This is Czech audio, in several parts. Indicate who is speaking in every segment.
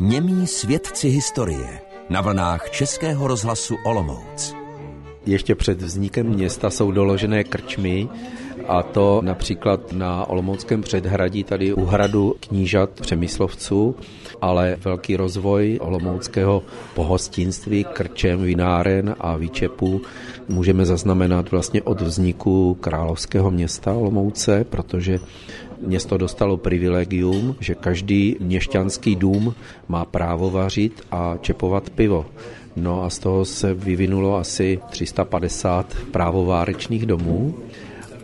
Speaker 1: Němí svědci historie na vlnách Českého rozhlasu Olomouc.
Speaker 2: Ještě před vznikem města jsou doložené krčmy, a to například na Olomouckém předhradí, tady u hradu knížat Přemyslovců, ale velký rozvoj olomouckého pohostinství, krčem, vináren a výčepů můžeme zaznamenat vlastně od vzniku královského města Olomouce, protože město dostalo privilegium, že každý měšťanský dům má právo vařit a čepovat pivo. No a z toho se vyvinulo asi 350 právovárečných domů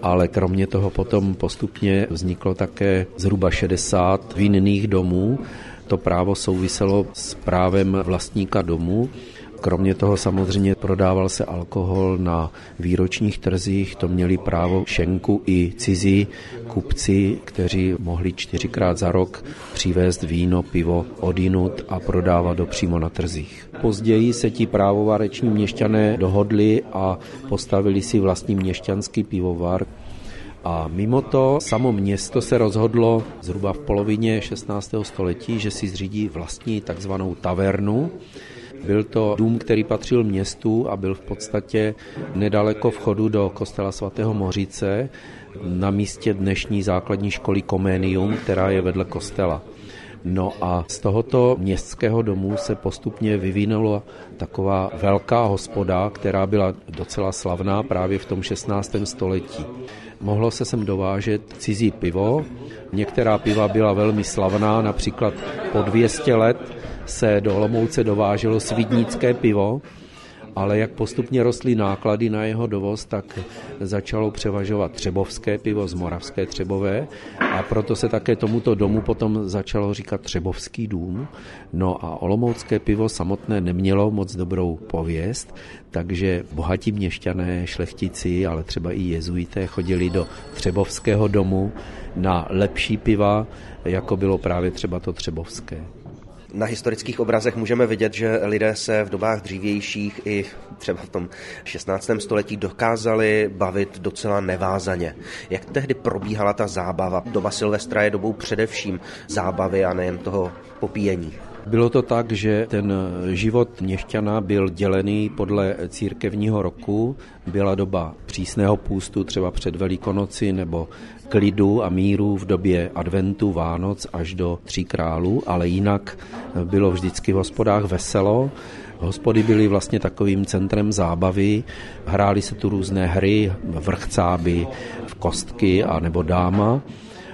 Speaker 2: ale kromě toho potom postupně vzniklo také zhruba 60 vinných domů. To právo souviselo s právem vlastníka domu Kromě toho samozřejmě prodával se alkohol na výročních trzích, to měli právo šenku i cizí kupci, kteří mohli čtyřikrát za rok přivést víno, pivo odinut a prodávat do přímo na trzích. Později se ti právovareční měšťané dohodli a postavili si vlastní měšťanský pivovar, a mimo to samo město se rozhodlo zhruba v polovině 16. století, že si zřídí vlastní takzvanou tavernu, byl to dům, který patřil městu a byl v podstatě nedaleko vchodu do kostela svatého Mořice na místě dnešní základní školy Koménium, která je vedle kostela. No a z tohoto městského domu se postupně vyvinula taková velká hospoda, která byla docela slavná právě v tom 16. století. Mohlo se sem dovážet cizí pivo, některá piva byla velmi slavná, například po 200 let se do Olomouce dováželo svidnické pivo, ale jak postupně rostly náklady na jeho dovoz, tak začalo převažovat třebovské pivo z Moravské Třebové a proto se také tomuto domu potom začalo říkat Třebovský dům. No a olomoucké pivo samotné nemělo moc dobrou pověst, takže bohatí měšťané, šlechtici, ale třeba i jezuité chodili do Třebovského domu na lepší piva, jako bylo právě třeba to Třebovské.
Speaker 3: Na historických obrazech můžeme vidět, že lidé se v dobách dřívějších i třeba v tom 16. století dokázali bavit docela nevázaně. Jak tehdy probíhala ta zábava? Doba Silvestra je dobou především zábavy a nejen toho popíjení.
Speaker 2: Bylo to tak, že ten život měšťana byl dělený podle církevního roku. Byla doba přísného půstu třeba před Velikonoci nebo klidu a míru v době adventu, Vánoc až do Tří králů, ale jinak bylo vždycky v hospodách veselo. Hospody byly vlastně takovým centrem zábavy, hrály se tu různé hry, vrchcáby, v kostky a nebo dáma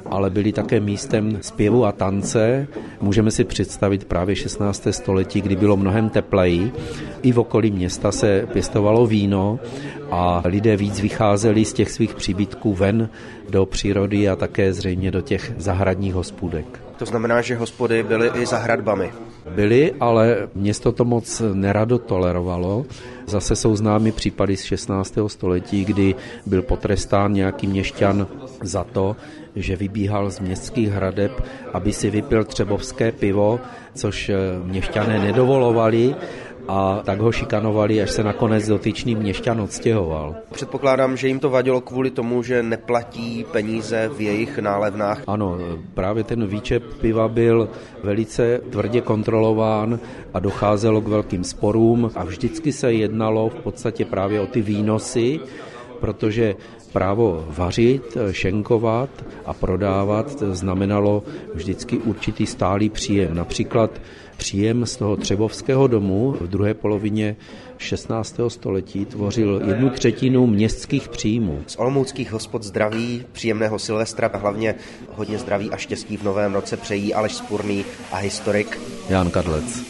Speaker 2: ale byly také místem zpěvu a tance. Můžeme si představit právě 16. století, kdy bylo mnohem tepleji. I v okolí města se pěstovalo víno a lidé víc vycházeli z těch svých příbytků ven do přírody a také zřejmě do těch zahradních hospůdek.
Speaker 3: To znamená, že hospody byly i zahradbami.
Speaker 2: Byly, ale město to moc nerado tolerovalo. Zase jsou známy případy z 16. století, kdy byl potrestán nějaký měšťan za to, že vybíhal z městských hradeb, aby si vypil třebovské pivo, což měšťané nedovolovali a tak ho šikanovali, až se nakonec dotyčný měšťan odstěhoval.
Speaker 3: Předpokládám, že jim to vadilo kvůli tomu, že neplatí peníze v jejich nálevnách.
Speaker 2: Ano, právě ten výčep piva byl velice tvrdě kontrolován a docházelo k velkým sporům a vždycky se jednalo v podstatě právě o ty výnosy, protože právo vařit, šenkovat a prodávat znamenalo vždycky určitý stálý příjem. Například příjem z toho Třebovského domu v druhé polovině 16. století tvořil jednu třetinu městských příjmů.
Speaker 3: Z olomouckých hospod zdraví, příjemného Silvestra a hlavně hodně zdraví a štěstí v novém roce přejí Aleš Spurný a historik
Speaker 2: Jan Kadlec.